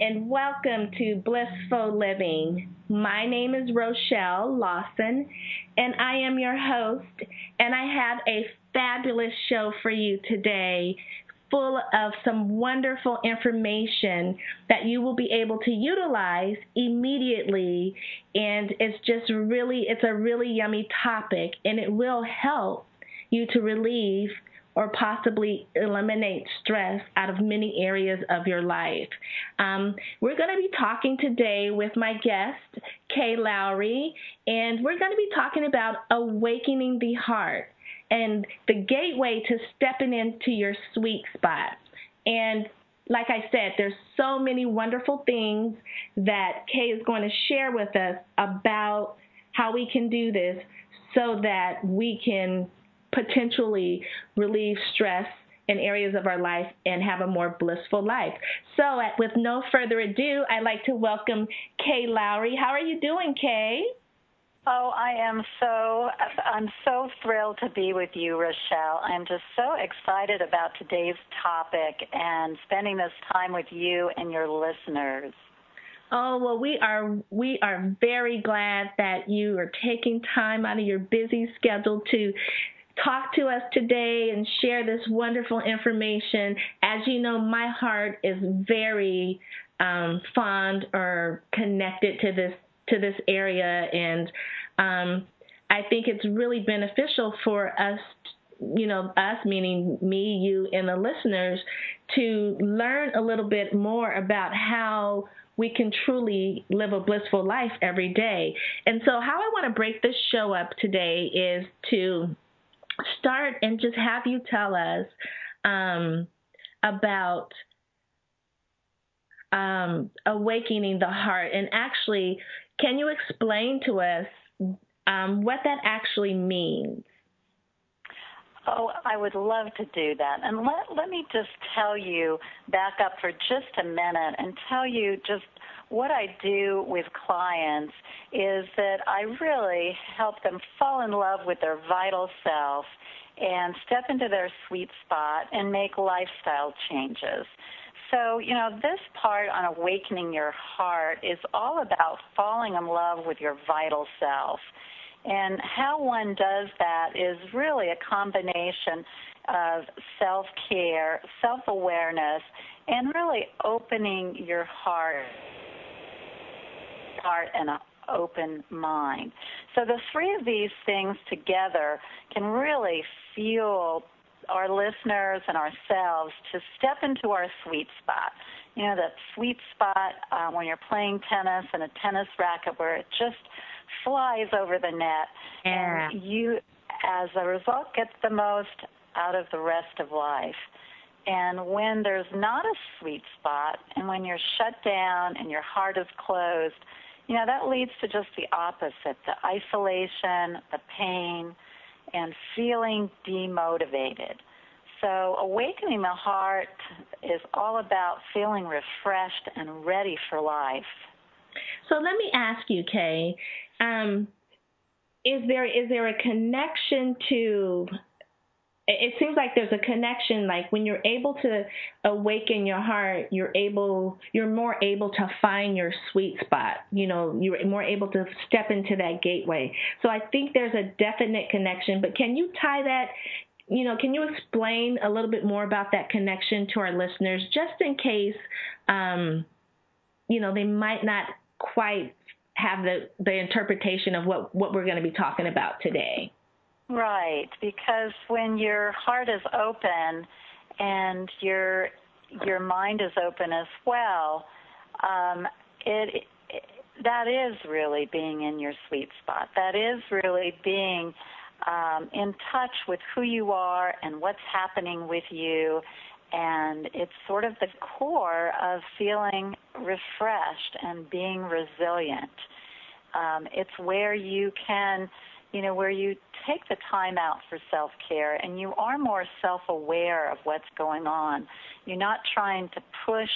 And welcome to Blissful Living. My name is Rochelle Lawson, and I am your host, and I have a fabulous show for you today full of some wonderful information that you will be able to utilize immediately and it's just really it's a really yummy topic and it will help you to relieve or possibly eliminate stress out of many areas of your life. Um, we're going to be talking today with my guest, Kay Lowry, and we're going to be talking about awakening the heart and the gateway to stepping into your sweet spot. And like I said, there's so many wonderful things that Kay is going to share with us about how we can do this so that we can potentially relieve stress in areas of our life and have a more blissful life. So, with no further ado, I'd like to welcome Kay Lowry. How are you doing, Kay? Oh, I am so I'm so thrilled to be with you, Rochelle. I'm just so excited about today's topic and spending this time with you and your listeners. Oh well, we are we are very glad that you are taking time out of your busy schedule to talk to us today and share this wonderful information. As you know, my heart is very um, fond or connected to this to this area, and um, I think it's really beneficial for us. You know, us meaning me, you, and the listeners, to learn a little bit more about how we can truly live a blissful life every day. And so, how I want to break this show up today is to start and just have you tell us um, about um, awakening the heart. And actually, can you explain to us um, what that actually means? Oh, I would love to do that. And let, let me just tell you, back up for just a minute and tell you just what I do with clients is that I really help them fall in love with their vital self and step into their sweet spot and make lifestyle changes. So, you know, this part on awakening your heart is all about falling in love with your vital self. And how one does that is really a combination of self care, self awareness, and really opening your heart heart and an open mind. So the three of these things together can really fuel our listeners and ourselves to step into our sweet spot. You know, that sweet spot uh, when you're playing tennis and a tennis racket where it just flies over the net. Yeah. And you, as a result, get the most out of the rest of life. And when there's not a sweet spot and when you're shut down and your heart is closed, you know, that leads to just the opposite the isolation, the pain, and feeling demotivated. So, awakening the heart is all about feeling refreshed and ready for life. So, let me ask you, Kay, um, is there is there a connection to it seems like there's a connection like when you're able to awaken your heart you're able you're more able to find your sweet spot you know you're more able to step into that gateway. So i think there's a definite connection but can you tie that you know can you explain a little bit more about that connection to our listeners just in case um you know they might not quite have the the interpretation of what what we're going to be talking about today Right, because when your heart is open and your your mind is open as well, um, it, it that is really being in your sweet spot. That is really being um, in touch with who you are and what's happening with you, and it's sort of the core of feeling refreshed and being resilient. Um, it's where you can, you know, where you take the time out for self care and you are more self aware of what's going on. You're not trying to push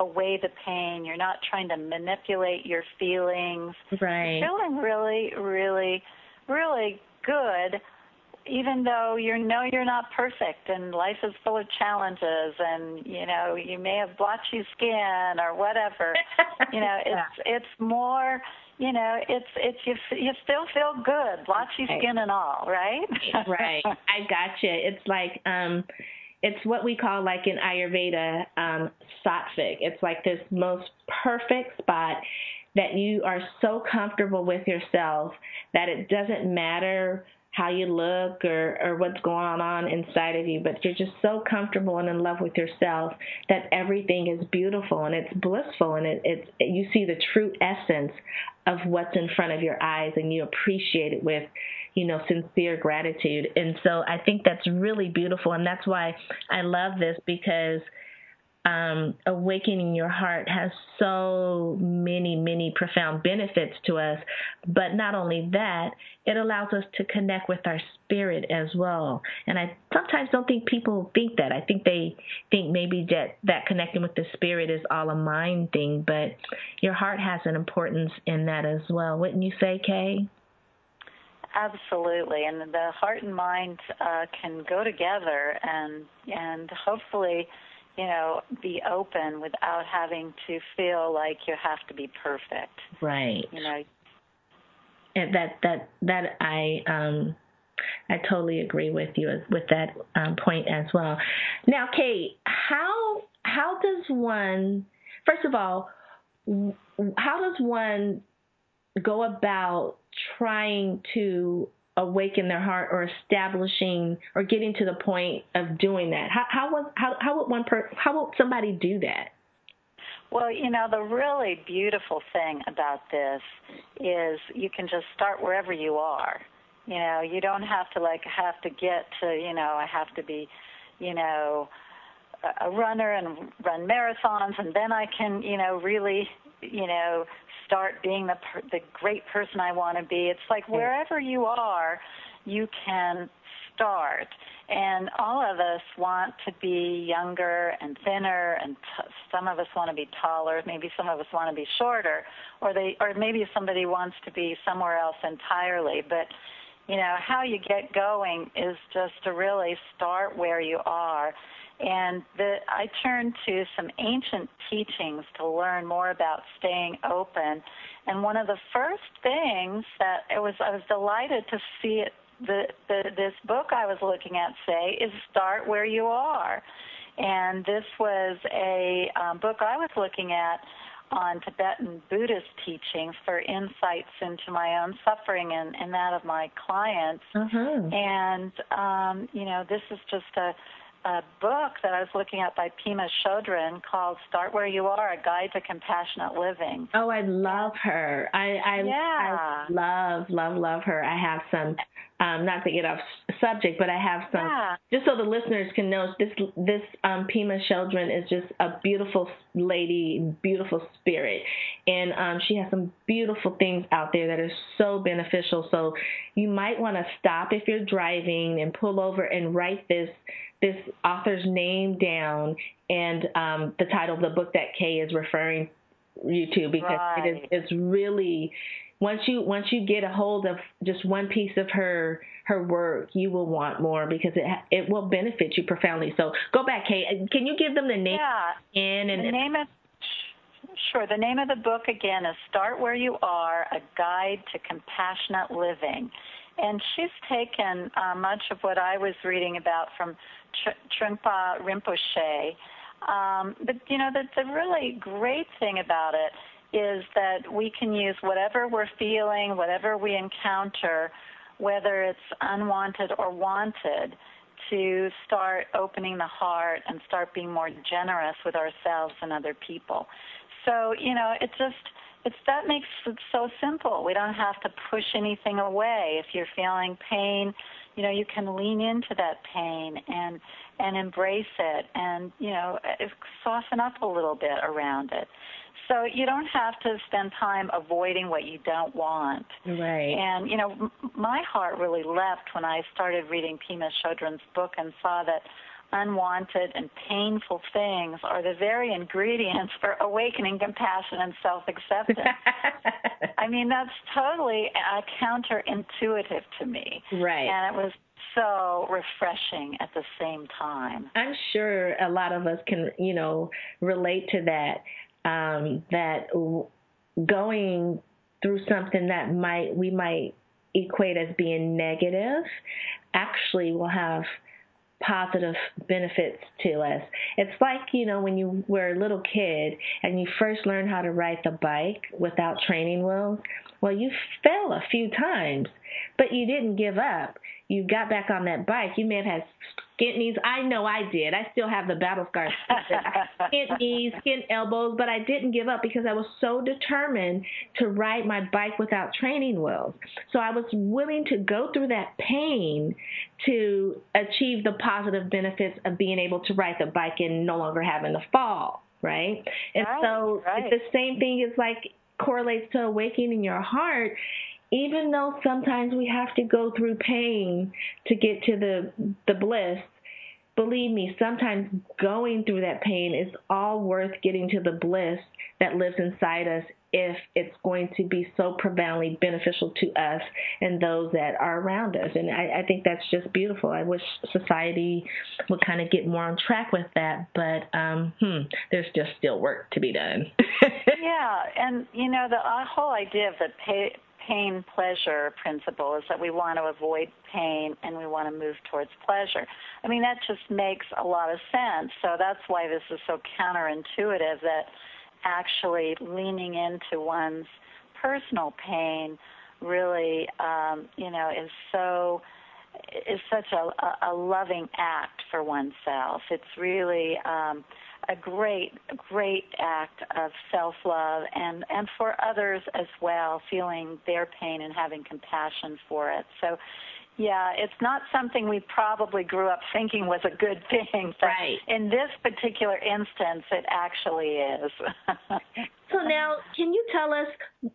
away the pain. You're not trying to manipulate your feelings. Right. You're feeling really, really, really good even though you know you're not perfect and life is full of challenges and you know you may have blotchy skin or whatever you know it's yeah. it's more you know it's it's you you still feel good blotchy right. skin and all right? Right. I gotcha. It's like um it's what we call like in ayurveda um sattvic. It's like this most perfect spot that you are so comfortable with yourself that it doesn't matter how you look or, or what's going on inside of you, but you're just so comfortable and in love with yourself that everything is beautiful and it's blissful and it, it's you see the true essence of what's in front of your eyes and you appreciate it with you know sincere gratitude. And so i think that's really beautiful and that's why i love this because um, awakening your heart has so many, many profound benefits to us. But not only that, it allows us to connect with our spirit as well. And I sometimes don't think people think that. I think they think maybe that that connecting with the spirit is all a mind thing, but your heart has an importance in that as well. Wouldn't you say, Kay? Absolutely, and the heart and mind uh, can go together, and and hopefully you know, be open without having to feel like you have to be perfect. Right. You know. And that that that I um I totally agree with you with that um, point as well. Now, Kate, how how does one first of all how does one go about trying to awaken their heart or establishing or getting to the point of doing that? How how was how how would one per, how would somebody do that? Well, you know, the really beautiful thing about this is you can just start wherever you are. You know, you don't have to like have to get to, you know, I have to be, you know, a runner and run marathons and then I can, you know, really, you know, start being the per- the great person I want to be. It's like wherever you are, you can start. And all of us want to be younger and thinner, and t- some of us want to be taller. Maybe some of us want to be shorter, or they, or maybe somebody wants to be somewhere else entirely. But you know, how you get going is just to really start where you are and the, I turned to some ancient teachings to learn more about staying open. And one of the first things that it was, I was delighted to see it, the, the, this book I was looking at say is start where you are. And this was a um, book I was looking at on Tibetan Buddhist teachings for insights into my own suffering and, and that of my clients. Mm-hmm. And, um, you know, this is just a a book that I was looking at by Pema Chodron called "Start Where You Are: A Guide to Compassionate Living." Oh, I love her. I I, yeah. I love love love her. I have some um, not to get off subject, but I have some yeah. just so the listeners can know this this um, Pema Chodron is just a beautiful lady, beautiful spirit, and um, she has some beautiful things out there that are so beneficial. So you might want to stop if you're driving and pull over and write this this author's name down and um, the title of the book that Kay is referring you to because right. it is it's really once you once you get a hold of just one piece of her her work, you will want more because it it will benefit you profoundly. So go back, Kay. Can you give them the name? Yeah. In and the name of sure. The name of the book again is "Start Where You Are: A Guide to Compassionate Living," and she's taken uh, much of what I was reading about from Trungpa Rinpoche. Um, but you know, the, the really great thing about it is that we can use whatever we're feeling, whatever we encounter, whether it's unwanted or wanted, to start opening the heart and start being more generous with ourselves and other people. So, you know, it just it's that makes it so simple. We don't have to push anything away. If you're feeling pain, you know, you can lean into that pain and and embrace it and you know eh, soften up a little bit around it so you don't have to spend time avoiding what you don't want right and you know m- my heart really leapt when i started reading pema chodron's book and saw that unwanted and painful things are the very ingredients for awakening compassion and self-acceptance. I mean, that's totally uh, counterintuitive to me. Right. And it was so refreshing at the same time. I'm sure a lot of us can, you know, relate to that. Um, that going through something that might we might equate as being negative actually will have positive benefits to us. It's like, you know, when you were a little kid and you first learn how to ride the bike without training wheels. Well, you fell a few times, but you didn't give up. You got back on that bike. You may have had skint knees. I know I did. I still have the battle scars. skint knees, skint elbows, but I didn't give up because I was so determined to ride my bike without training wheels. So I was willing to go through that pain to achieve the positive benefits of being able to ride the bike and no longer having to fall. Right? And right, so right. the same thing is like correlates to awakening your heart even though sometimes we have to go through pain to get to the the bliss believe me sometimes going through that pain is all worth getting to the bliss that lives inside us if it's going to be so profoundly beneficial to us and those that are around us. And I, I think that's just beautiful. I wish society would kind of get more on track with that, but um, hmm, there's just still work to be done. yeah, and you know the uh, whole idea of the pay, pain pleasure principle is that we want to avoid pain and we want to move towards pleasure. I mean, that just makes a lot of sense. So that's why this is so counterintuitive that actually leaning into one's personal pain really, um, you know, is so is such a, a loving act for oneself. It's really um, a great, great act of self-love and, and for others as well, feeling their pain and having compassion for it. So, yeah, it's not something we probably grew up thinking was a good thing. But right. In this particular instance, it actually is. so now, can you tell us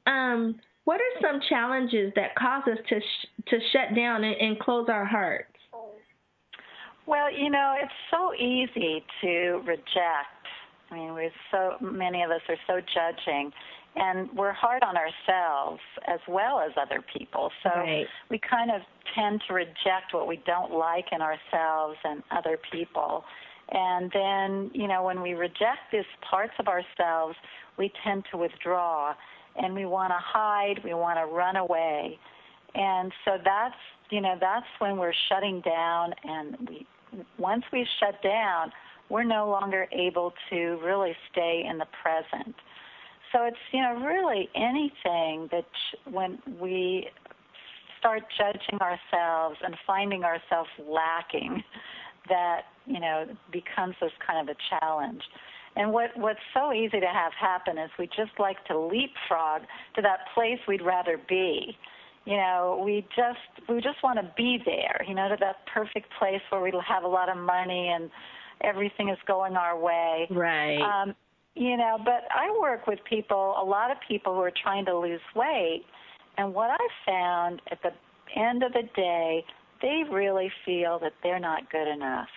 um, what are some challenges that cause us to sh- to shut down and, and close our hearts? Well, you know, it's so easy to reject. I mean, we're so many of us are so judging, and we're hard on ourselves as well as other people. So right. we kind of tend to reject what we don't like in ourselves and other people. And then, you know, when we reject these parts of ourselves, we tend to withdraw and we want to hide, we want to run away. And so that's, you know, that's when we're shutting down and we once we shut down, we're no longer able to really stay in the present. So it's you know really anything that when we start judging ourselves and finding ourselves lacking, that you know becomes this kind of a challenge. And what what's so easy to have happen is we just like to leapfrog to that place we'd rather be you know, we just we just want to be there, you know, to that perfect place where we'll have a lot of money and everything is going our way. Right. Um, you know, but I work with people, a lot of people who are trying to lose weight, and what I found at the end of the day, they really feel that they're not good enough.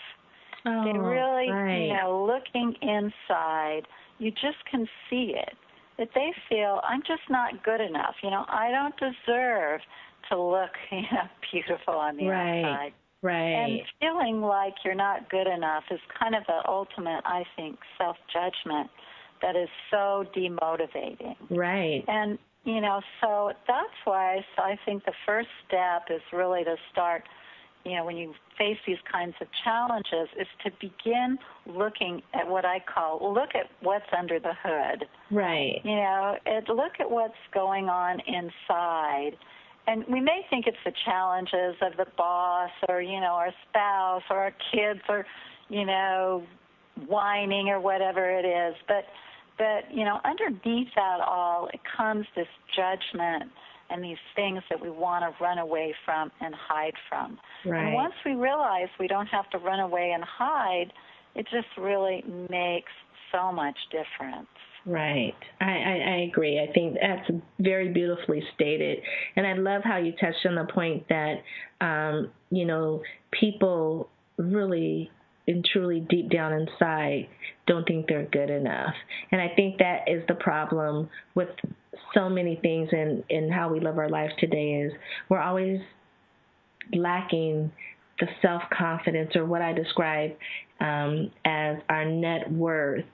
Oh, they really, right. you know, looking inside, you just can see it that they feel I'm just not good enough. You know, I don't deserve to look you know, beautiful on the right. outside. Right. And feeling like you're not good enough is kind of the ultimate, I think, self judgment that is so demotivating. Right. And you know, so that's why I think the first step is really to start you know, when you face these kinds of challenges is to begin looking at what I call look at what's under the hood. Right. You know, it, look at what's going on inside. And we may think it's the challenges of the boss or, you know, our spouse or our kids or, you know, whining or whatever it is. But, but, you know, underneath that all, it comes this judgment and these things that we want to run away from and hide from. Right. And once we realize we don't have to run away and hide, it just really makes so much difference. Right. I, I, I agree. I think that's very beautifully stated. And I love how you touched on the point that, um, you know, people really and truly deep down inside don't think they're good enough. And I think that is the problem with so many things in, in how we live our lives today is we're always lacking the self confidence or what I describe um, as our net worth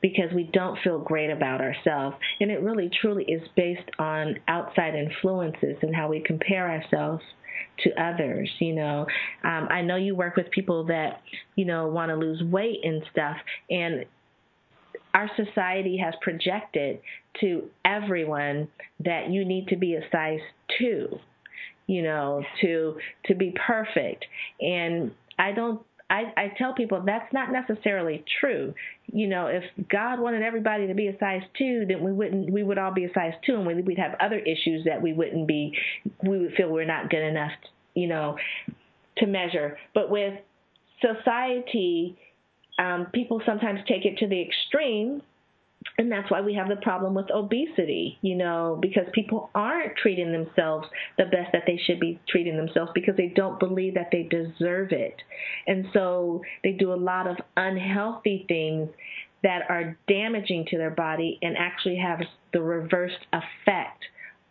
because we don't feel great about ourselves. And it really truly is based on outside influences and how we compare ourselves to others you know. Um i know you work with people that you know want to lose weight and stuff and our society has projected to everyone that you need to be a size 2 you know to to be perfect. And i don't I, I tell people that's not necessarily true. You know, if God wanted everybody to be a size two, then we wouldn't. We would all be a size two, and we'd have other issues that we wouldn't be. We would feel we're not good enough. You know, to measure. But with society, um, people sometimes take it to the extreme and that's why we have the problem with obesity, you know, because people aren't treating themselves the best that they should be treating themselves because they don't believe that they deserve it. And so they do a lot of unhealthy things that are damaging to their body and actually have the reversed effect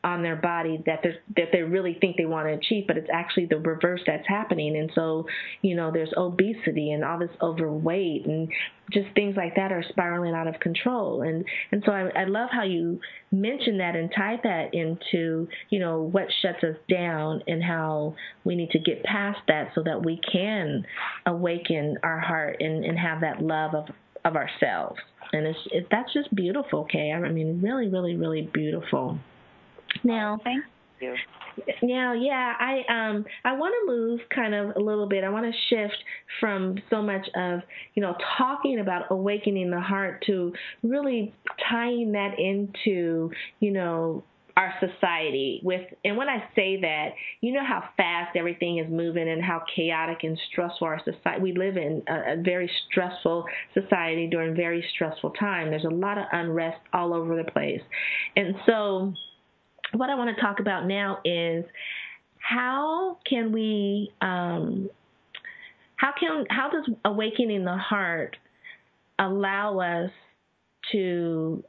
on their body that they that they really think they want to achieve, but it's actually the reverse that's happening. And so, you know, there's obesity and all this overweight and just things like that are spiraling out of control. And and so I, I love how you mention that and tie that into you know what shuts us down and how we need to get past that so that we can awaken our heart and, and have that love of of ourselves. And it's it, that's just beautiful, Kay. I mean, really, really, really beautiful. Now, thank you. Now, yeah, I um I want to move kind of a little bit. I want to shift from so much of you know talking about awakening the heart to really tying that into you know our society with and when I say that, you know how fast everything is moving and how chaotic and stressful our society we live in a, a very stressful society during very stressful time. There's a lot of unrest all over the place. And so what I want to talk about now is how can we um, how can how does awakening the heart allow us to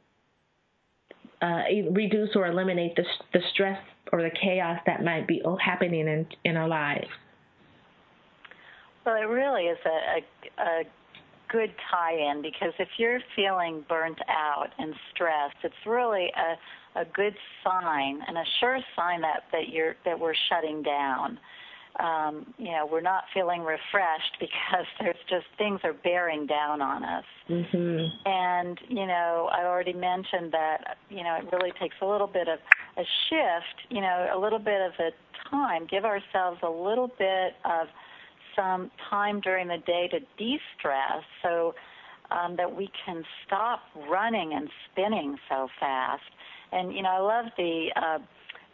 uh, reduce or eliminate the the stress or the chaos that might be happening in in our lives? Well, it really is a, a, a good tie-in because if you're feeling burnt out and stressed, it's really a a good sign and a sure sign that that you're that we're shutting down. Um, you know, we're not feeling refreshed because there's just things are bearing down on us. Mm-hmm. And you know, I already mentioned that you know it really takes a little bit of a shift. You know, a little bit of a time. Give ourselves a little bit of some time during the day to de-stress so um, that we can stop running and spinning so fast and you know, I love the uh,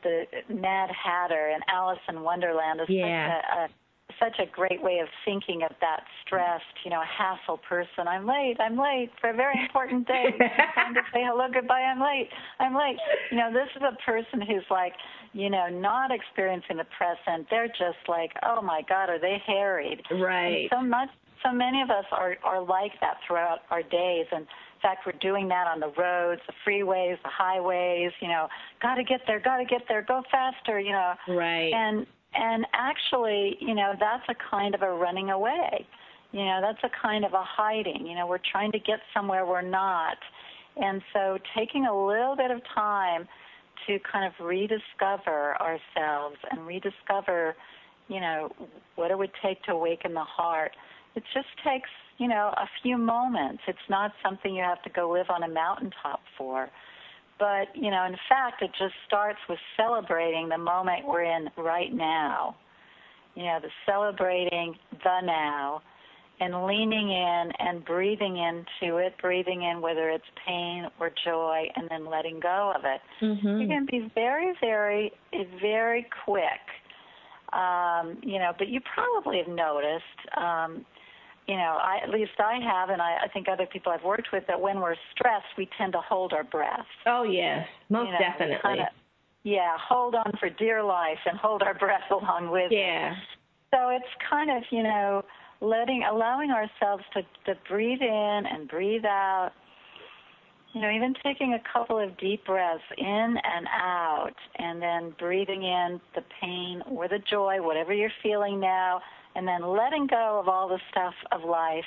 the Mad Hatter and Alice in Wonderland is yeah. such a, a such a great way of thinking of that stressed, you know, hassle person. I'm late. I'm late for a very important day. time to say hello, goodbye. I'm late. I'm late. You know, this is a person who's like, you know, not experiencing the present. They're just like, oh my God, are they harried? Right. And so much. So many of us are are like that throughout our days, and in fact, we're doing that on the roads, the freeways, the highways. You know, got to get there, got to get there, go faster. You know, right? And and actually, you know, that's a kind of a running away. You know, that's a kind of a hiding. You know, we're trying to get somewhere we're not. And so taking a little bit of time to kind of rediscover ourselves and rediscover, you know, what it would take to awaken the heart. It just takes you know, a few moments. It's not something you have to go live on a mountaintop for. But, you know, in fact, it just starts with celebrating the moment we're in right now. You know, the celebrating the now and leaning in and breathing into it, breathing in whether it's pain or joy, and then letting go of it. Mm-hmm. You can be very, very, very quick. Um, you know, but you probably have noticed, um, you know, I, at least I have, and I, I think other people I've worked with, that when we're stressed, we tend to hold our breath. Oh yes, most you know, definitely. Kinda, yeah, hold on for dear life and hold our breath along with yeah. it. So it's kind of, you know, letting allowing ourselves to, to breathe in and breathe out. You know, even taking a couple of deep breaths in and out and then breathing in the pain or the joy, whatever you're feeling now, and then letting go of all the stuff of life,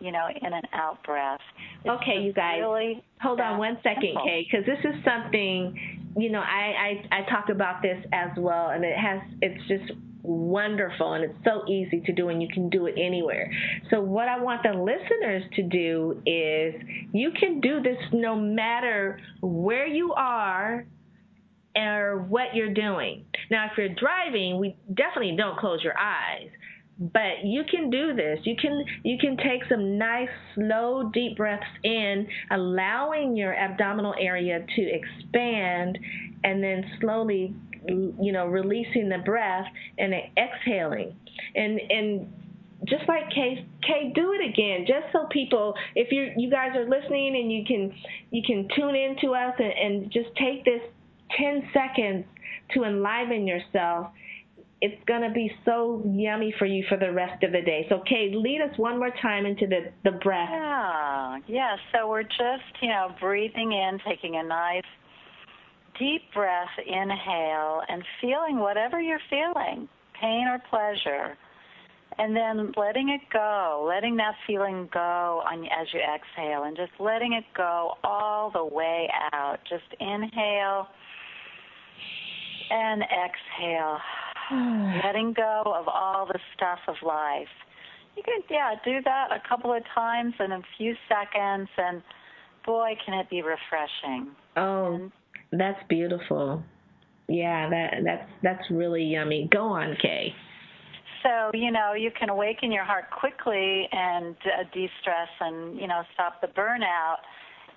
you know, in an out breath. Okay, you guys. Really hold on one second, simple. Kay, because this is something, you know, I, I I talk about this as well, and it has it's just wonderful and it's so easy to do and you can do it anywhere. So what I want the listeners to do is you can do this no matter where you are or what you're doing. Now if you're driving, we definitely don't close your eyes. But you can do this. You can you can take some nice slow deep breaths in, allowing your abdominal area to expand and then slowly you know releasing the breath and exhaling. And and just like Kay, Kay, do it again, just so people, if you you guys are listening and you can you can tune in to us and, and just take this 10 seconds to enliven yourself it's going to be so yummy for you for the rest of the day. So, Kay, lead us one more time into the, the breath. Yeah, yeah. So we're just, you know, breathing in, taking a nice deep breath, inhale, and feeling whatever you're feeling, pain or pleasure. And then letting it go, letting that feeling go on, as you exhale, and just letting it go all the way out. Just inhale and exhale letting go of all the stuff of life. You can, yeah, do that a couple of times in a few seconds, and boy, can it be refreshing. Oh, that's beautiful. Yeah, that that's that's really yummy. Go on, Kay. So you know you can awaken your heart quickly and uh, de-stress and you know stop the burnout.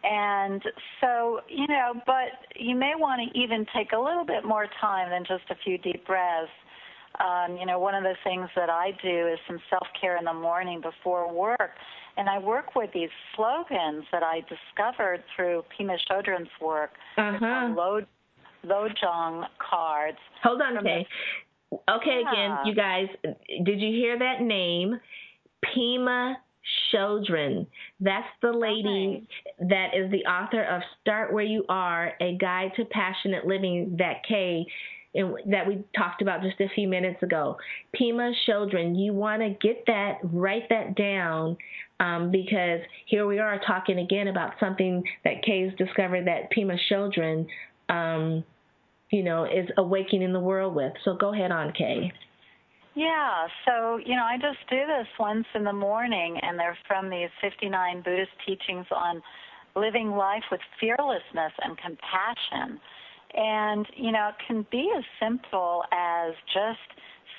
And so, you know, but you may want to even take a little bit more time than just a few deep breaths. Um, you know, one of the things that I do is some self care in the morning before work. And I work with these slogans that I discovered through Pema Chodron's work. Uh-huh. Lo, Lojong cards. Hold on, Kay. Okay, Yeah. again, you guys, did you hear that name? Pema Chodron. That's the lady that is the author of Start Where You Are, A Guide to Passionate Living that Kay and that we talked about just a few minutes ago. Pema Chodron, you want to get that, write that down, um, because here we are talking again about something that Kay's discovered that Pema Chodron, um, you know, is awakening the world with. So go ahead on, Kay. Yeah, so, you know, I just do this once in the morning, and they're from these 59 Buddhist teachings on living life with fearlessness and compassion. And, you know, it can be as simple as just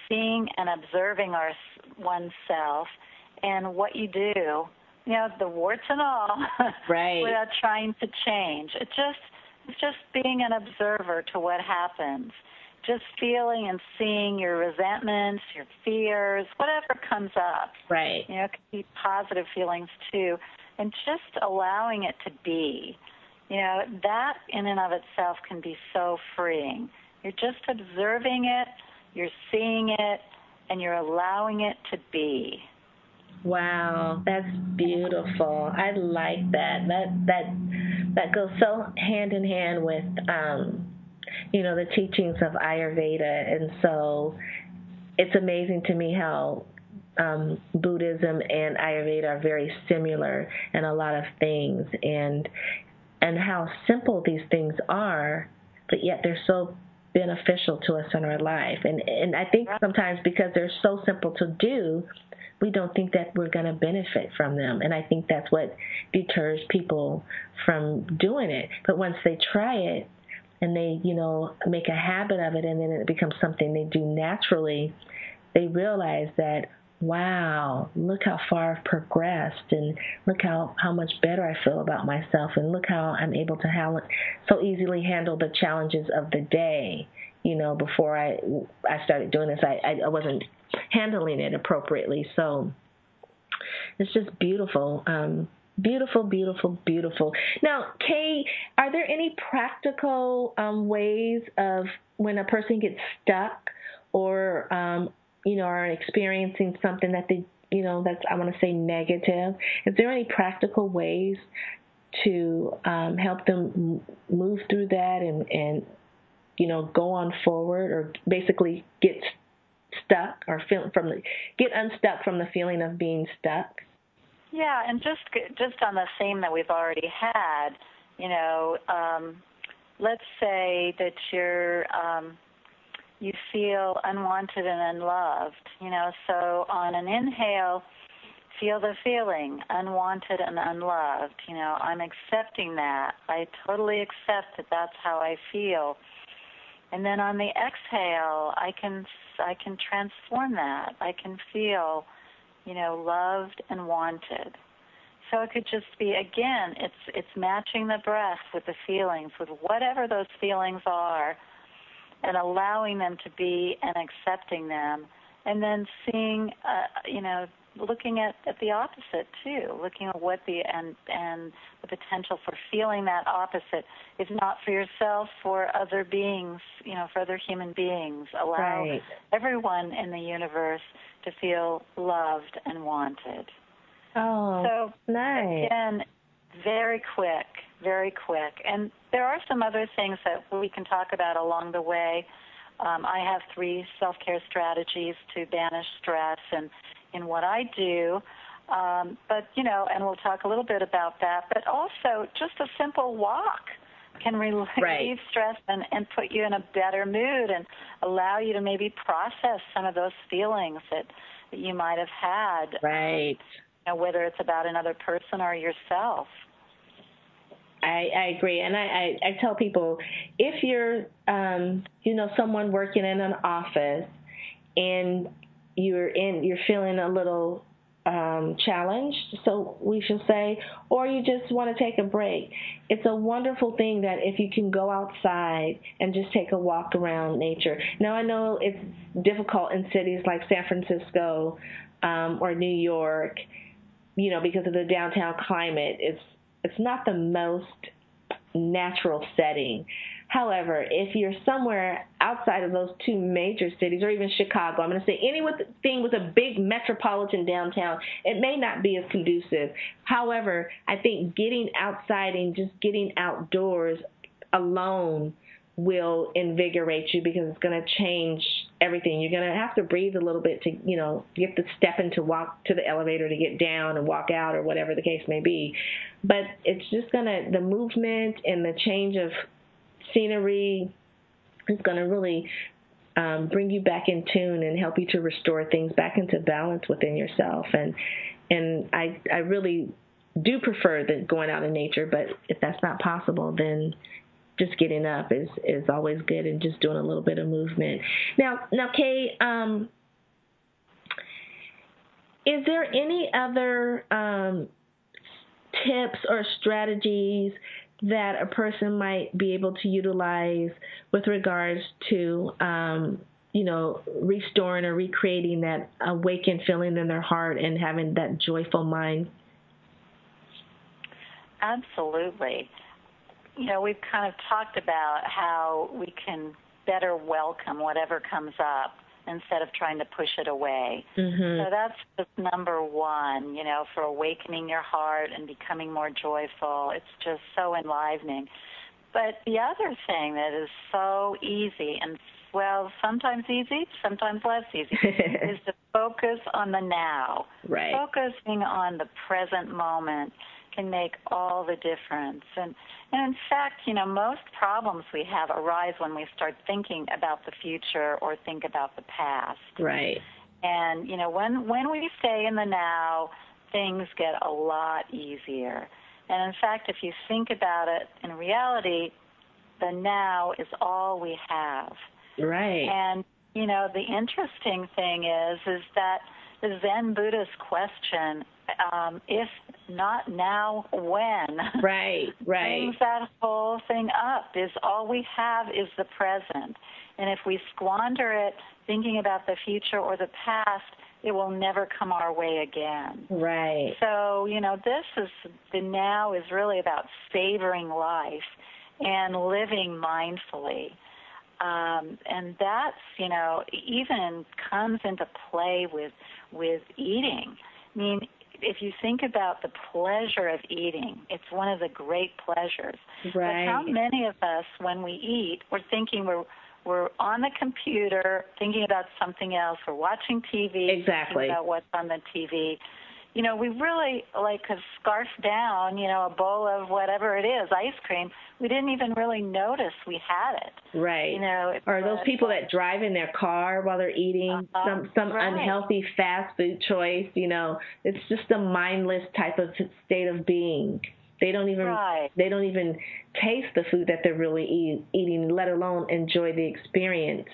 seeing and observing our oneself and what you do, you know, the warts and all, Right. without trying to change. It just it's just being an observer to what happens. Just feeling and seeing your resentments, your fears, whatever comes up. Right. You know, it could be positive feelings too, and just allowing it to be. You know, that in and of itself can be so freeing. You're just observing it, you're seeing it, and you're allowing it to be. Wow, that's beautiful. I like that. That that that goes so hand in hand with um you know the teachings of Ayurveda and so it's amazing to me how um, Buddhism and Ayurveda are very similar in a lot of things and and how simple these things are, but yet they're so beneficial to us in our life. And and I think sometimes because they're so simple to do, we don't think that we're going to benefit from them. And I think that's what deters people from doing it. But once they try it and they, you know, make a habit of it and then it becomes something they do naturally, they realize that wow, look how far I've progressed and look how, how much better I feel about myself and look how I'm able to ha- so easily handle the challenges of the day. You know, before I I started doing this, I, I wasn't handling it appropriately. So it's just beautiful. Um, beautiful, beautiful, beautiful. Now, Kay, are there any practical um, ways of when a person gets stuck or um, you know, are experiencing something that they, you know, that's, I want to say negative, is there any practical ways to um, help them move through that and, and, you know, go on forward or basically get stuck or feel from the, get unstuck from the feeling of being stuck? Yeah, and just just on the theme that we've already had, you know, um, let's say that you're um, you feel unwanted and unloved. You know, so on an inhale, feel the feeling, unwanted and unloved. You know, I'm accepting that. I totally accept that that's how I feel. And then on the exhale, I can I can transform that. I can feel, you know, loved and wanted. So it could just be again, it's it's matching the breath with the feelings, with whatever those feelings are and allowing them to be and accepting them. And then seeing uh, you know looking at, at the opposite too looking at what the and and the potential for feeling that opposite is not for yourself for other beings you know for other human beings. Allow right. everyone in the universe to feel loved and wanted. Oh so nice. again very quick very quick and there are some other things that we can talk about along the way. Um, I have three self care strategies to banish stress and in what I do. Um, but, you know, and we'll talk a little bit about that. But also, just a simple walk can relieve right. stress and, and put you in a better mood and allow you to maybe process some of those feelings that, that you might have had. Right. Know, whether it's about another person or yourself. I, I agree, and I, I, I tell people if you're, um, you know, someone working in an office, and you're in, you're feeling a little um, challenged, so we should say, or you just want to take a break. It's a wonderful thing that if you can go outside and just take a walk around nature. Now I know it's difficult in cities like San Francisco um, or New York, you know, because of the downtown climate. It's it's not the most natural setting. However, if you're somewhere outside of those two major cities, or even Chicago, I'm going to say anything with a big metropolitan downtown, it may not be as conducive. However, I think getting outside and just getting outdoors alone will invigorate you because it's going to change everything. You're going to have to breathe a little bit to, you know, you have to step in to walk to the elevator to get down and walk out or whatever the case may be. But it's just going to, the movement and the change of scenery is going to really um, bring you back in tune and help you to restore things back into balance within yourself. And, and I, I really do prefer the going out in nature, but if that's not possible, then just getting up is is always good and just doing a little bit of movement. Now, now, Kay, um, is there any other um, tips or strategies that a person might be able to utilize with regards to um, you know restoring or recreating that awakened feeling in their heart and having that joyful mind? Absolutely you know, we've kind of talked about how we can better welcome whatever comes up instead of trying to push it away. Mm-hmm. So that's just number one, you know, for awakening your heart and becoming more joyful. It's just so enlivening. But the other thing that is so easy and well, sometimes easy, sometimes less easy, is to focus on the now. Right. Focusing on the present moment can make all the difference. And, and in fact, you know, most problems we have arise when we start thinking about the future or think about the past. Right. And you know, when when we stay in the now, things get a lot easier. And in fact, if you think about it, in reality, the now is all we have. Right. And you know, the interesting thing is is that the Zen Buddhist question, um, if not now, when? Right, right. Brings that whole thing up. Is all we have is the present, and if we squander it thinking about the future or the past, it will never come our way again. Right. So, you know, this is the now is really about savoring life and living mindfully. Um, and that's, you know, even comes into play with with eating. I mean, if you think about the pleasure of eating, it's one of the great pleasures. Right. But how many of us, when we eat, we're thinking we're we're on the computer thinking about something else. We're watching TV, exactly. thinking about what's on the TV. You know, we really like have scarfed down, you know, a bowl of whatever it is, ice cream. We didn't even really notice we had it. Right. You know, or those people that drive in their car while they're eating uh-huh. some some right. unhealthy fast food choice. You know, it's just a mindless type of state of being. They don't even right. they don't even taste the food that they're really eat, eating, let alone enjoy the experience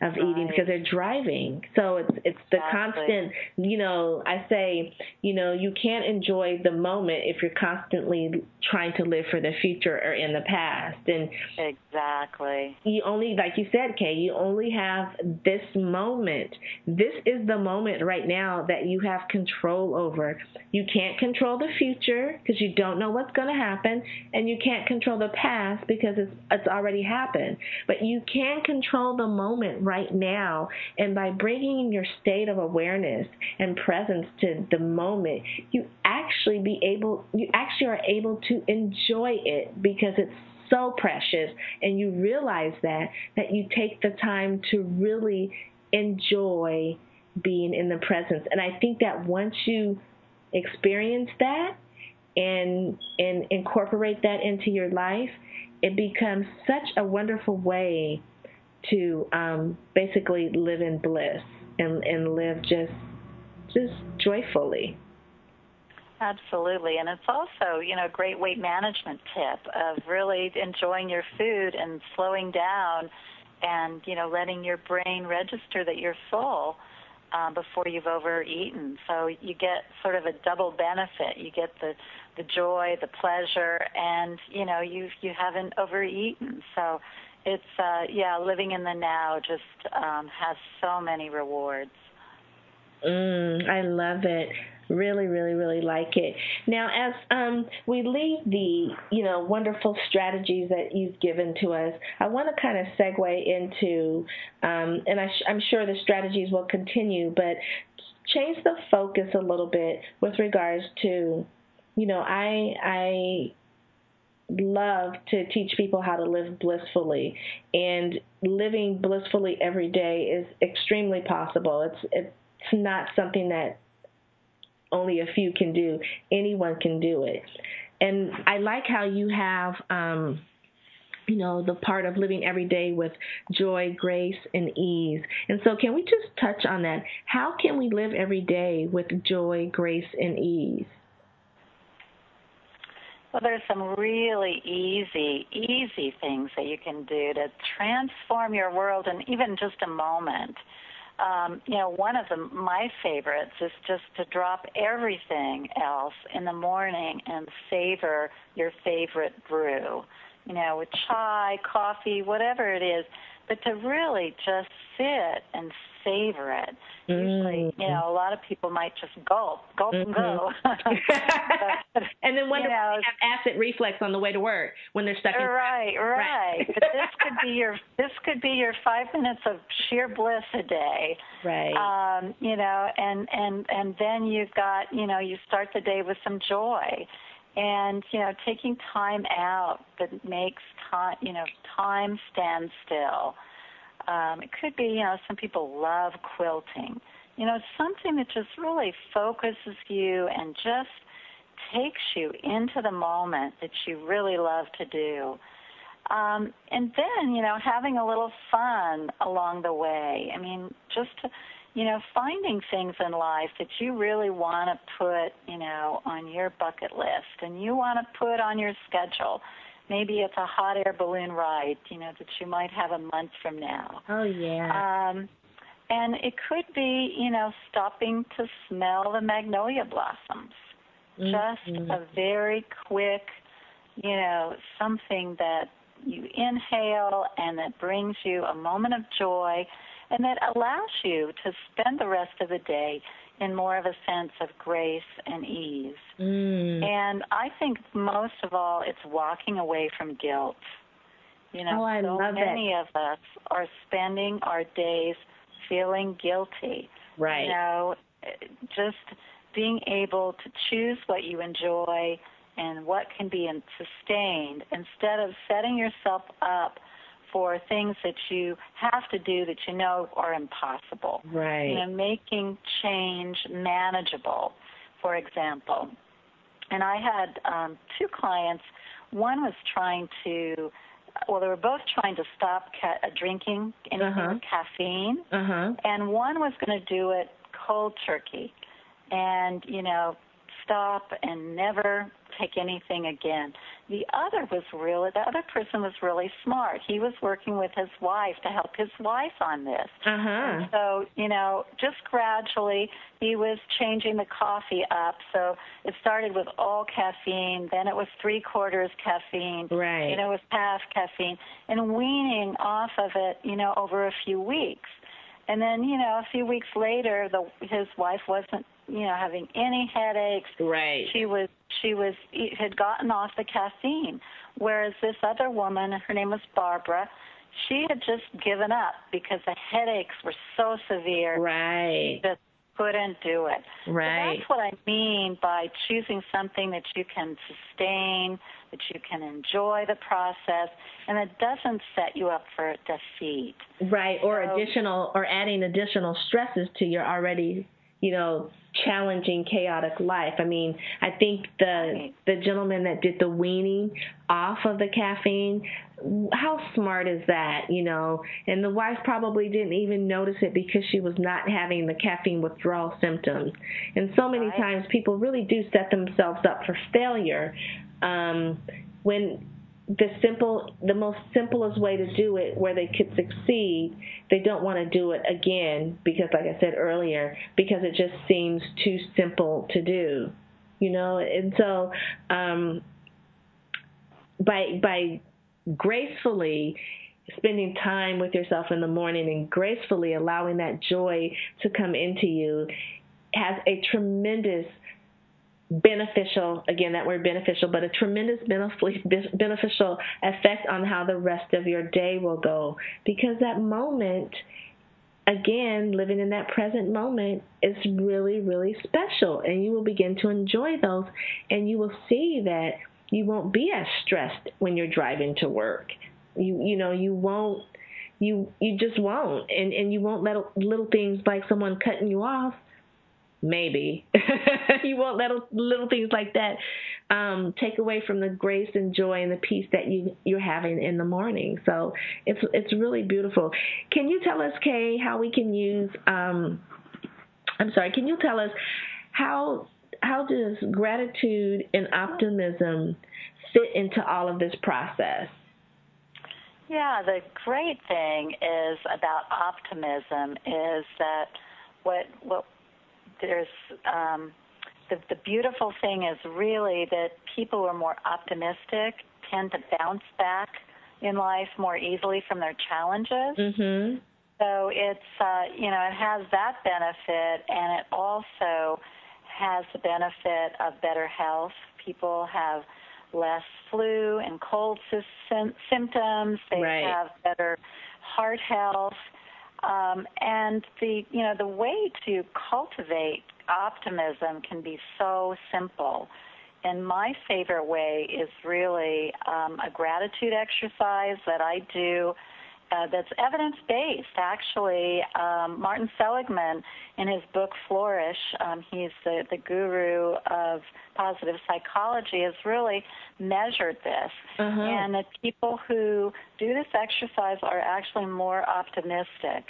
of right. eating because they're driving. So it's it's the exactly. constant, you know, I say, you know, you can't enjoy the moment if you're constantly trying to live for the future or in the past. And exactly. You only like you said, Kay, you only have this moment. This is the moment right now that you have control over. You can't control the future because you don't know what's going to happen and you can't control the past because it's it's already happened. But you can control the moment right now. And by bringing your state of awareness and presence to the moment, you actually be able, you actually are able to enjoy it because it's so precious and you realize that that you take the time to really enjoy being in the presence and i think that once you experience that and and incorporate that into your life it becomes such a wonderful way to um, basically live in bliss and, and live just just joyfully. Absolutely, and it's also you know a great weight management tip of really enjoying your food and slowing down, and you know letting your brain register that you're full um, before you've overeaten. So you get sort of a double benefit. You get the the joy, the pleasure, and you know you you haven't overeaten. So it's uh, yeah, living in the now just um, has so many rewards. Mm, I love it. Really, really, really like it. Now, as um, we leave the you know wonderful strategies that you've given to us, I want to kind of segue into, um, and I am sure the strategies will continue, but change the focus a little bit with regards to, you know, I I love to teach people how to live blissfully. And living blissfully every day is extremely possible. It's it's not something that only a few can do. Anyone can do it. And i like how you have um you know the part of living every day with joy grace and ease. And so can we just touch on that? How can we live every day with joy grace and ease well, there's some really easy, easy things that you can do to transform your world in even just a moment. Um, you know, one of the, my favorites is just to drop everything else in the morning and savor your favorite brew. You know, with chai, coffee, whatever it is, but to really just sit and savor it. Usually, you know, a lot of people might just gulp, gulp mm-hmm. and go. but, and then wonder you know, have acid reflux on the way to work when they're stuck in Right, right. right. but this could be your this could be your five minutes of sheer bliss a day. Right. Um, you know, and and and then you've got you know you start the day with some joy and you know taking time out that makes time you know time stand still um, it could be, you know, some people love quilting. You know, something that just really focuses you and just takes you into the moment that you really love to do. Um, and then, you know, having a little fun along the way. I mean, just, to, you know, finding things in life that you really want to put, you know, on your bucket list and you want to put on your schedule maybe it's a hot air balloon ride, you know, that you might have a month from now. Oh yeah. Um, And it could be, you know, stopping to smell the magnolia blossoms. Mm-hmm. Just a very quick, you know, something that you inhale and that brings you a moment of joy and that allows you to spend the rest of the day in more of a sense of grace and ease. Mm. And I think most of all, it's walking away from guilt. You know, oh, so many it. of us are spending our days feeling guilty. Right. You know, just being able to choose what you enjoy and what can be sustained instead of setting yourself up for things that you have to do that you know are impossible. Right. You know, making change manageable, for example. And I had um, two clients. One was trying to, well, they were both trying to stop ca- uh, drinking anything uh-huh. with caffeine, uh-huh. and one was going to do it cold turkey, and you know, stop and never take anything again. The other was really the other person was really smart. He was working with his wife to help his wife on this. Uh-huh. So, you know, just gradually he was changing the coffee up. So it started with all caffeine, then it was three quarters caffeine, right. and it was half caffeine, and weaning off of it, you know, over a few weeks. And then, you know, a few weeks later, the his wife wasn't you know having any headaches. Right. She was she was had gotten off the caffeine whereas this other woman her name was barbara she had just given up because the headaches were so severe. Right. She just couldn't do it. Right so that's what i mean by choosing something that you can sustain that you can enjoy the process and it doesn't set you up for defeat. Right or so, additional or adding additional stresses to your already you know challenging chaotic life. I mean i think the the gentleman that did the weaning off of the caffeine how smart is that you know? And the wife probably didn't even notice it because she was not having the caffeine withdrawal symptoms. And so many right. times people really do set themselves up for failure um, when the simple the most simplest way to do it where they could succeed they don't want to do it again because like i said earlier because it just seems too simple to do you know? And so um by by gracefully spending time with yourself in the morning and gracefully allowing that joy to come into you has a tremendous beneficial again that word beneficial but a tremendous beneficial effect on how the rest of your day will go. Because that moment again living in that present moment is really really special and you will begin to enjoy those and you will see that you won't be as stressed when you're driving to work. You you know you won't you you just won't and and you won't let little things like someone cutting you off maybe you won't let little things like that um, take away from the grace and joy and the peace that you you're having in the morning. So it's it's really beautiful. Can you tell us, Kay, how we can use? Um, I'm sorry. Can you tell us how how does gratitude and optimism fit into all of this process? Yeah, the great thing is about optimism is that what what there's um, the, the beautiful thing is really that people who are more optimistic tend to bounce back in life more easily from their challenges. Mm-hmm. So it's uh, you know it has that benefit, and it also has the benefit of better health. People have less flu and cold sy- symptoms. They right. have better heart health. Um, and the you know the way to cultivate optimism can be so simple. And my favorite way is really um, a gratitude exercise that I do uh, that's evidence based. Actually, um, Martin Seligman, in his book Flourish, um, he's the, the guru of positive psychology, has really measured this. Uh-huh. And that people who do this exercise are actually more optimistic.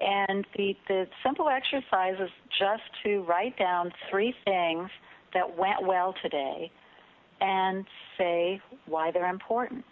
And the, the simple exercise is just to write down three things that went well today and say why they're important.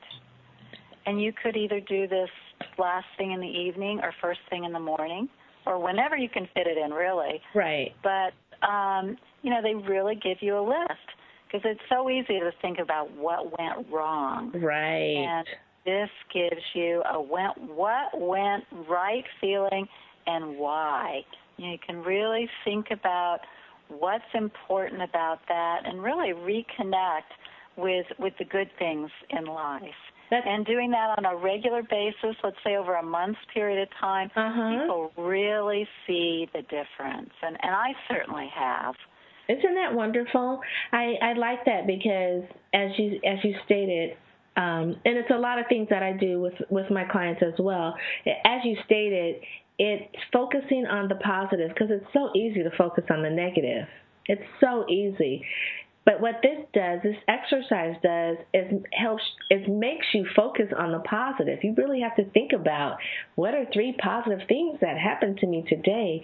And you could either do this last thing in the evening or first thing in the morning. or whenever you can fit it in, really. Right. But um, you know, they really give you a list because it's so easy to think about what went wrong. Right. And this gives you a went what went right feeling and why. You, know, you can really think about what's important about that and really reconnect with with the good things in life. That's, and doing that on a regular basis, let's say over a month's period of time, uh-huh. people really see the difference. And and I certainly have. Isn't that wonderful? I I like that because as you as you stated, um, and it's a lot of things that I do with with my clients as well. As you stated, it's focusing on the positive because it's so easy to focus on the negative. It's so easy. But what this does, this exercise does, is helps, it makes you focus on the positive. You really have to think about what are three positive things that happened to me today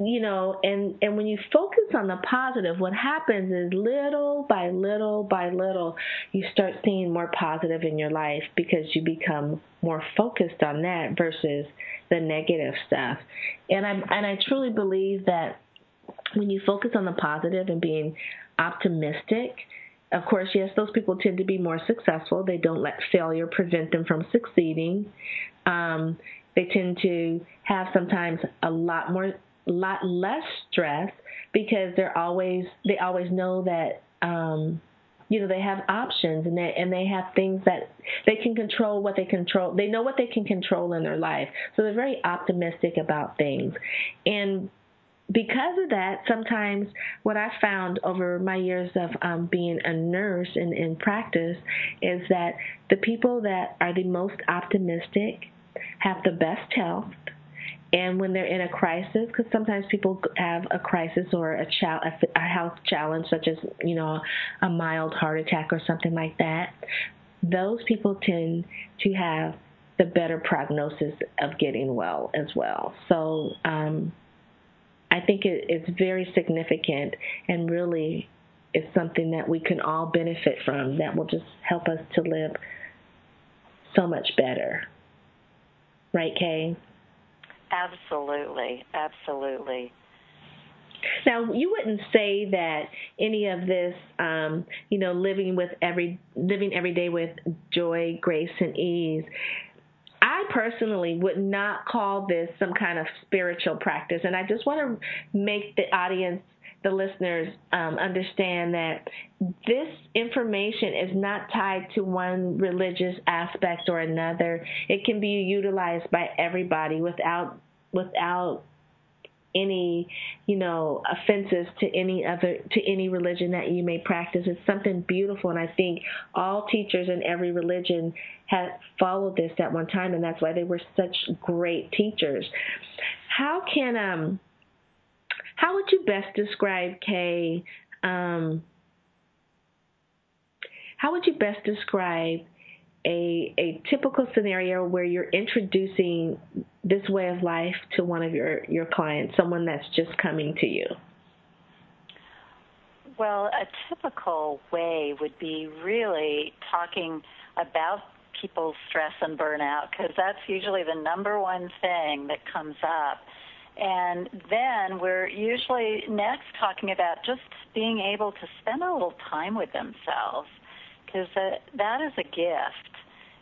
you know and and when you focus on the positive what happens is little by little by little you start seeing more positive in your life because you become more focused on that versus the negative stuff and i and i truly believe that when you focus on the positive and being optimistic of course, yes, those people tend to be more successful. They don't let failure prevent them from succeeding. Um, they tend to have sometimes a lot more lot less stress because they're always they always know that um you know they have options and they and they have things that they can control what they control they know what they can control in their life so they're very optimistic about things and because of that, sometimes what I found over my years of um, being a nurse and in practice is that the people that are the most optimistic have the best health, and when they're in a crisis, because sometimes people have a crisis or a, chal- a health challenge, such as you know a mild heart attack or something like that, those people tend to have the better prognosis of getting well as well. So um, I think it, it's very significant and really is something that we can all benefit from. That will just help us to live so much better. Right, Kay? Absolutely, absolutely. Now, you wouldn't say that any of this, um, you know, living with every living every day with joy, grace, and ease. I personally would not call this some kind of spiritual practice, and I just want to make the audience, the listeners, um, understand that this information is not tied to one religious aspect or another. It can be utilized by everybody without without any you know offenses to any other to any religion that you may practice. It's something beautiful and i think all teachers in every religion have followed this at one time and that's why they were such great teachers. How can um how would you best describe kay um how would you best describe a, a typical scenario where you're introducing this way of life to one of your, your clients, someone that's just coming to you? Well, a typical way would be really talking about people's stress and burnout because that's usually the number one thing that comes up. And then we're usually next talking about just being able to spend a little time with themselves because that is a gift.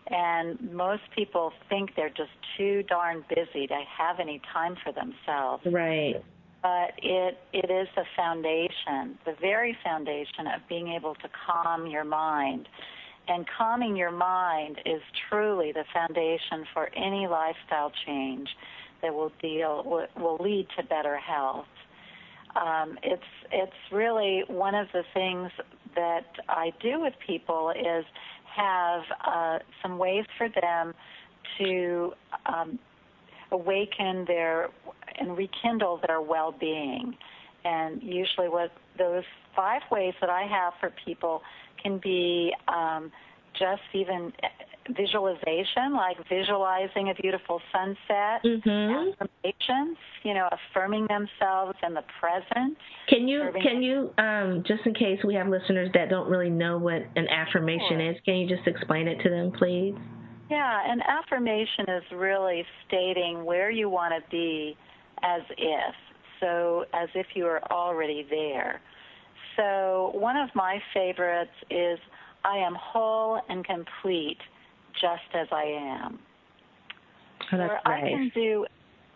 And most people think they're just too darn busy to have any time for themselves. Right. But it it is the foundation, the very foundation of being able to calm your mind. And calming your mind is truly the foundation for any lifestyle change that will deal will, will lead to better health. Um, it's it's really one of the things that I do with people is have uh, some ways for them to um, awaken their and rekindle their well-being. And usually, what those five ways that I have for people can be um, just even visualization, like visualizing a beautiful sunset, mm-hmm. affirmations, you know, affirming themselves in the present. Can you can you um, just in case we have listeners that don't really know what an affirmation sure. is, can you just explain it to them, please? Yeah, an affirmation is really stating where you want to be as if. So, as if you are already there. So, one of my favorites is I am whole and complete just as I am. Oh, that's or nice. I can do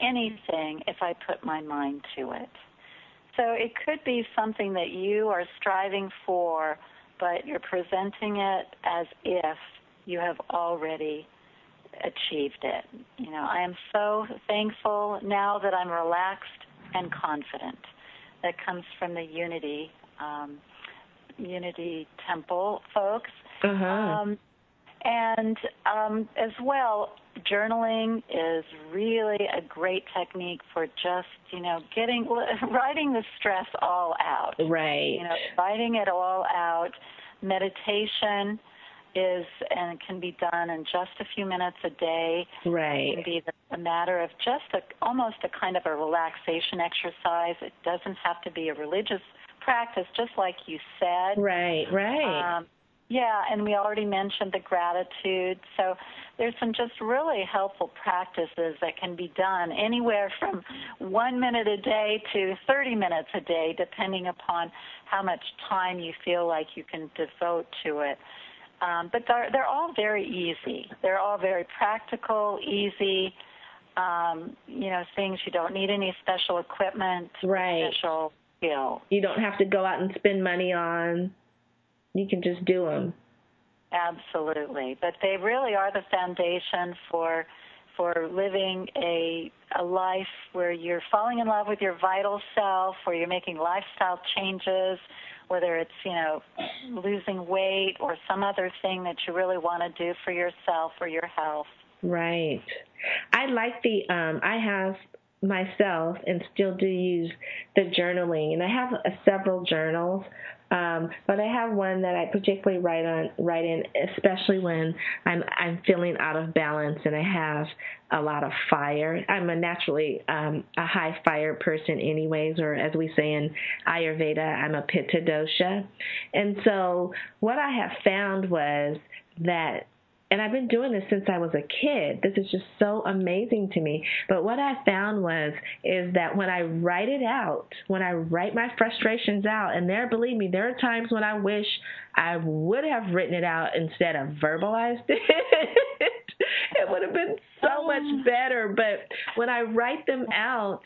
anything if I put my mind to it. So it could be something that you are striving for, but you're presenting it as if you have already achieved it. You know, I am so thankful now that I'm relaxed and confident. That comes from the Unity um, Unity Temple folks. Uh-huh. Um, and um, as well, journaling is really a great technique for just, you know, getting, writing the stress all out. right. You know, writing it all out. Meditation is and can be done in just a few minutes a day. Right. It can be a matter of just a, almost a kind of a relaxation exercise. It doesn't have to be a religious practice, just like you said. Right. Right. Um, yeah, and we already mentioned the gratitude. So there's some just really helpful practices that can be done anywhere from one minute a day to 30 minutes a day, depending upon how much time you feel like you can devote to it. Um, but they're, they're all very easy. They're all very practical, easy. Um, you know, things you don't need any special equipment, Right. special skill. you don't have to go out and spend money on. You can just do them. Absolutely, but they really are the foundation for for living a a life where you're falling in love with your vital self, where you're making lifestyle changes, whether it's you know losing weight or some other thing that you really want to do for yourself or your health. Right. I like the um I have myself and still do use the journaling and I have uh, several journals um but I have one that I particularly write on write in especially when I'm I'm feeling out of balance and I have a lot of fire. I'm a naturally um a high fire person anyways or as we say in Ayurveda I'm a pitta dosha. And so what I have found was that and I've been doing this since I was a kid. This is just so amazing to me. But what I found was is that when I write it out, when I write my frustrations out, and there, believe me, there are times when I wish I would have written it out instead of verbalized it. it would have been so oh. much better. But when I write them out,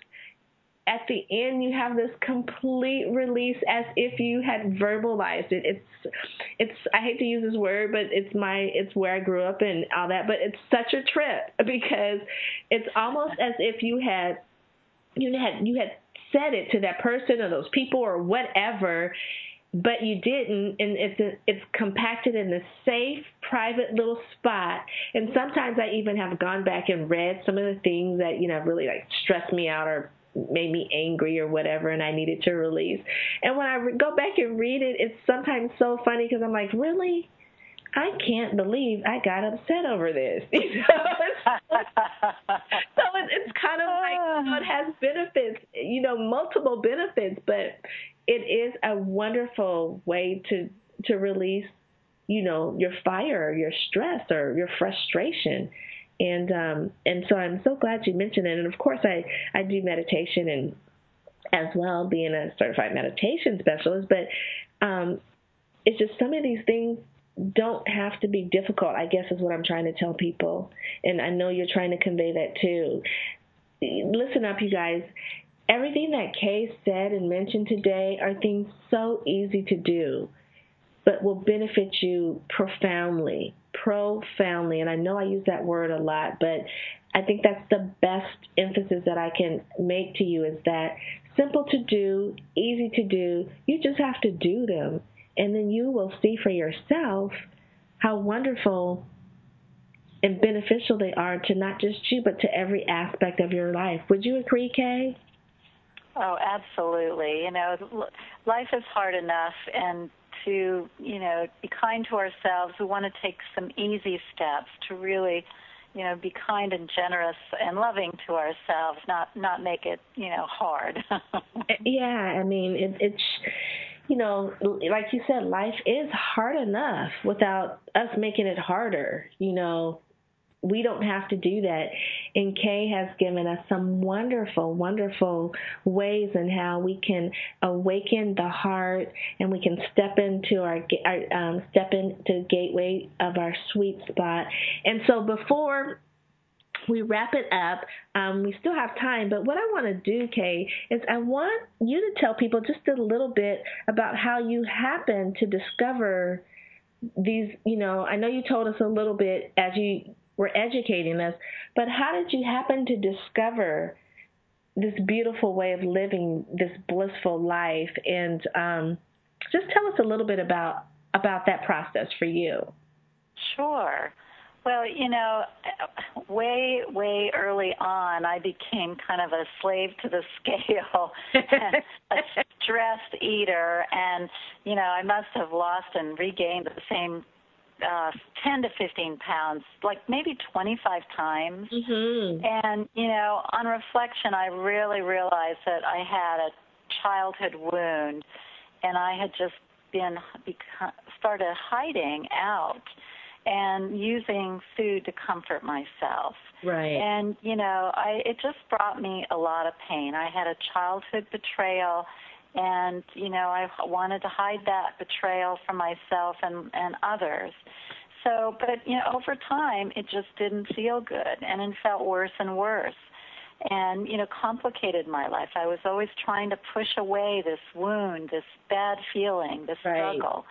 at the end you have this complete release as if you had verbalized it. It's it's i hate to use this word but it's my it's where i grew up and all that but it's such a trip because it's almost as if you had you had you had said it to that person or those people or whatever but you didn't. And it's it's compacted in this safe private little spot. And sometimes i even have gone back and read some of the things that you know really like stressed me out or made me angry or whatever and I needed to release. And when I re- go back and read it, it's sometimes so funny because I'm like, really? I can't believe I got upset over this. So it, it's kind of like you know, it has benefits, you know, multiple benefits, but it is a wonderful way to to release, you know, your fire, your stress, or your frustration and um and so I'm so glad you mentioned it. And of course I I do meditation and as well being a certified meditation specialist. But um it's just some of these things don't have to be difficult I guess is what I'm trying to tell people. And I know you're trying to convey that too. Listen up you guys. Everything that Kay said and mentioned today are things so easy to do but will benefit you profoundly profoundly. And I know I use that word a lot, but I think that's the best emphasis that I can make to you is that simple to do, easy to do, you just have to do them. And then you will see for yourself how wonderful and beneficial they are to not just you, but to every aspect of your life. Would you agree, Kay? Oh, absolutely. You know, life is hard enough, and to you know be kind to ourselves. We want to take some easy steps to really you know be kind and generous and loving to ourselves, not not make it you know hard. Eh, yeah, I mean it, it's you know like you said, life is hard enough without us making it harder. You know, we don't have to do that. And Kay has given us some wonderful, wonderful ways in how we can awaken the heart and we can step into our, our um, step into gateway of our sweet spot. And so before we wrap it up. Um, we still have time, but what I want to do, Kay, is I want you to tell people just a little bit about how you happened to discover these. You know, I know you told us a little bit as you were educating us, but how did you happen to discover this beautiful way of living, this blissful life, and um, just tell us a little bit about about that process for you. Sure. Well, you know, way, way early on, I became kind of a slave to the scale, a stressed eater, and, you know, I must have lost and regained the same uh, 10 to 15 pounds, like maybe 25 times. Mm-hmm. And, you know, on reflection, I really realized that I had a childhood wound and I had just been, started hiding out and using food to comfort myself. Right. And you know, I it just brought me a lot of pain. I had a childhood betrayal and you know, I wanted to hide that betrayal from myself and and others. So, but you know, over time it just didn't feel good and it felt worse and worse. And you know, complicated my life. I was always trying to push away this wound, this bad feeling, this right. struggle.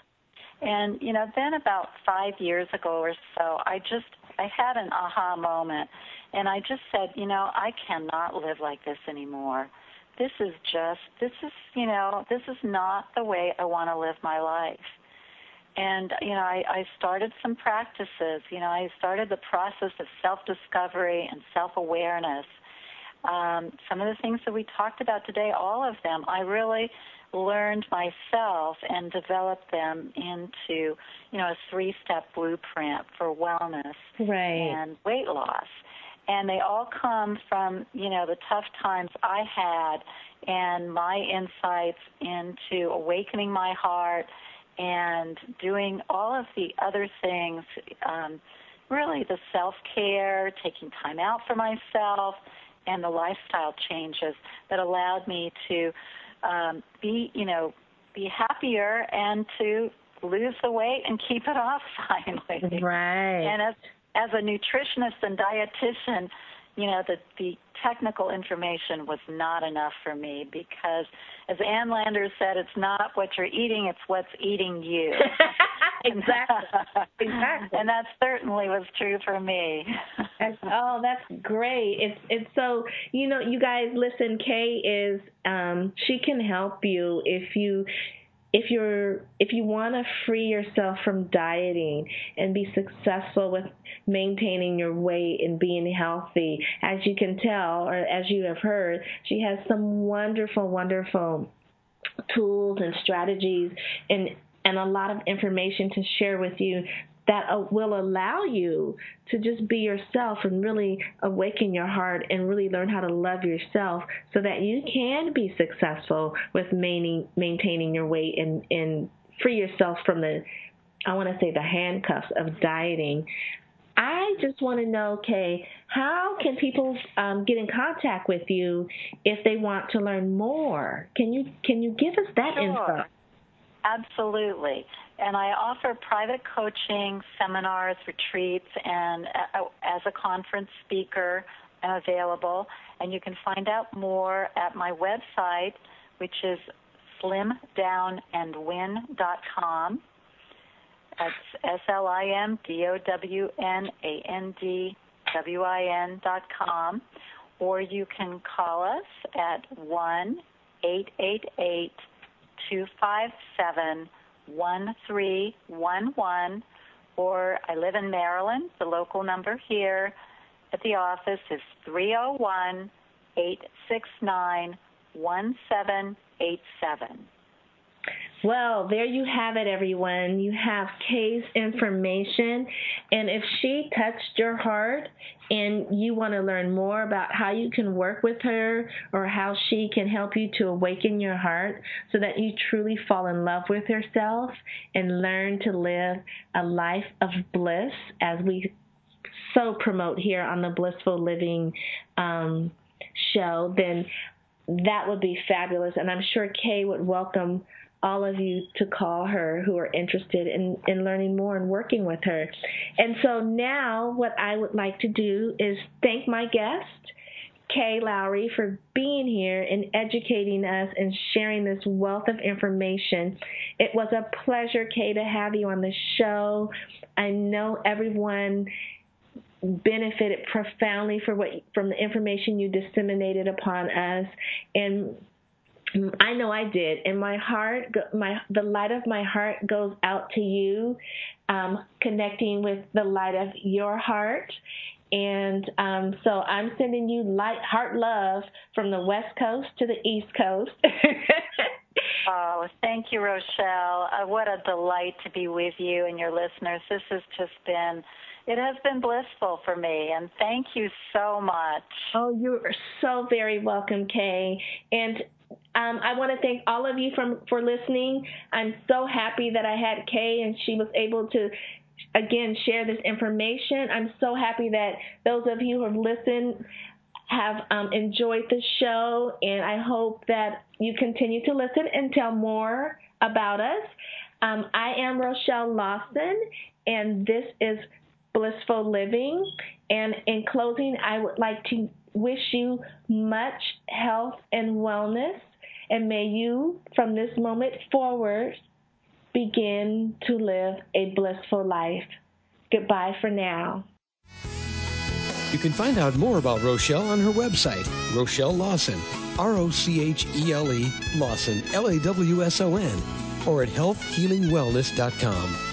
And you know, then about five years ago or so, I just I had an aha moment, and I just said, you know, I cannot live like this anymore. This is just this is you know this is not the way I want to live my life. And you know, I, I started some practices. You know, I started the process of self-discovery and self-awareness. Um, some of the things that we talked about today, all of them, I really learned myself and developed them into, you know, a three-step blueprint for wellness right. and weight loss. And they all come from, you know, the tough times I had and my insights into awakening my heart and doing all of the other things, um, really the self-care, taking time out for myself, and the lifestyle changes that allowed me to um, be, you know, be happier and to lose the weight and keep it off finally. Right. And as as a nutritionist and dietitian, you know, the the technical information was not enough for me because, as Ann Landers said, it's not what you're eating; it's what's eating you. exactly. exactly. And that certainly was true for me. oh, that's great. It's it's so you know, you guys listen, Kay is um she can help you if you if you're if you want to free yourself from dieting and be successful with maintaining your weight and being healthy as you can tell or as you have heard she has some wonderful wonderful tools and strategies and and a lot of information to share with you that uh, will allow you to just be yourself and really awaken your heart and really learn how to love yourself so that you can be successful with maintaining, maintaining your weight and, and free yourself from the, I want to say, the handcuffs of dieting. I just want to know, Kay, how can people um, get in contact with you if they want to learn more? Can you can you give us that sure. info? Absolutely. And I offer private coaching, seminars, retreats, and uh, as a conference speaker, I'm available. And you can find out more at my website, which is slimdownandwin.com. That's S L I M D O W N A N D W I N dot com. Or you can call us at 1 888 257 1311, or I live in Maryland. The local number here at the office is 301 869 1787. Well, there you have it, everyone. You have Kay's information. And if she touched your heart and you want to learn more about how you can work with her or how she can help you to awaken your heart so that you truly fall in love with yourself and learn to live a life of bliss as we so promote here on the Blissful Living um, show, then that would be fabulous. And I'm sure Kay would welcome all of you to call her who are interested in, in learning more and working with her. And so now, what I would like to do is thank my guest. Kay Loughrey for being here and educating us and sharing this wealth of information. It was a pleasure, Kay, to have you on the show. I know everyone benefited profoundly for what from the information you disseminated upon us and I know I did, and my heart, my the light of my heart goes out to you, um, connecting with the light of your heart, and um, so I'm sending you light heart love from the West Coast to the East Coast. oh, thank you, Rochelle. Uh, what a delight to be with you and your listeners. This has just been it has been blissful for me, and thank you so much. Oh, you are so very welcome, Kay. And um, I want to thank all of you from, for listening. I'm so happy that I had Kay and she was able to again share this information. I'm so happy that those of you who have listened have um, enjoyed the show, and I hope that you continue to listen and tell more about us. Um, I am Rochelle Lawson, and this is blissful living. And in closing, I would like to wish you much health and wellness. And may you, from this moment forward, begin to live a blissful life. Goodbye for now. You can find out more about Rochelle on her website, Rochelle Lawson, R O C H E L E Lawson, L A W S O N, or at healthhealingwellness.com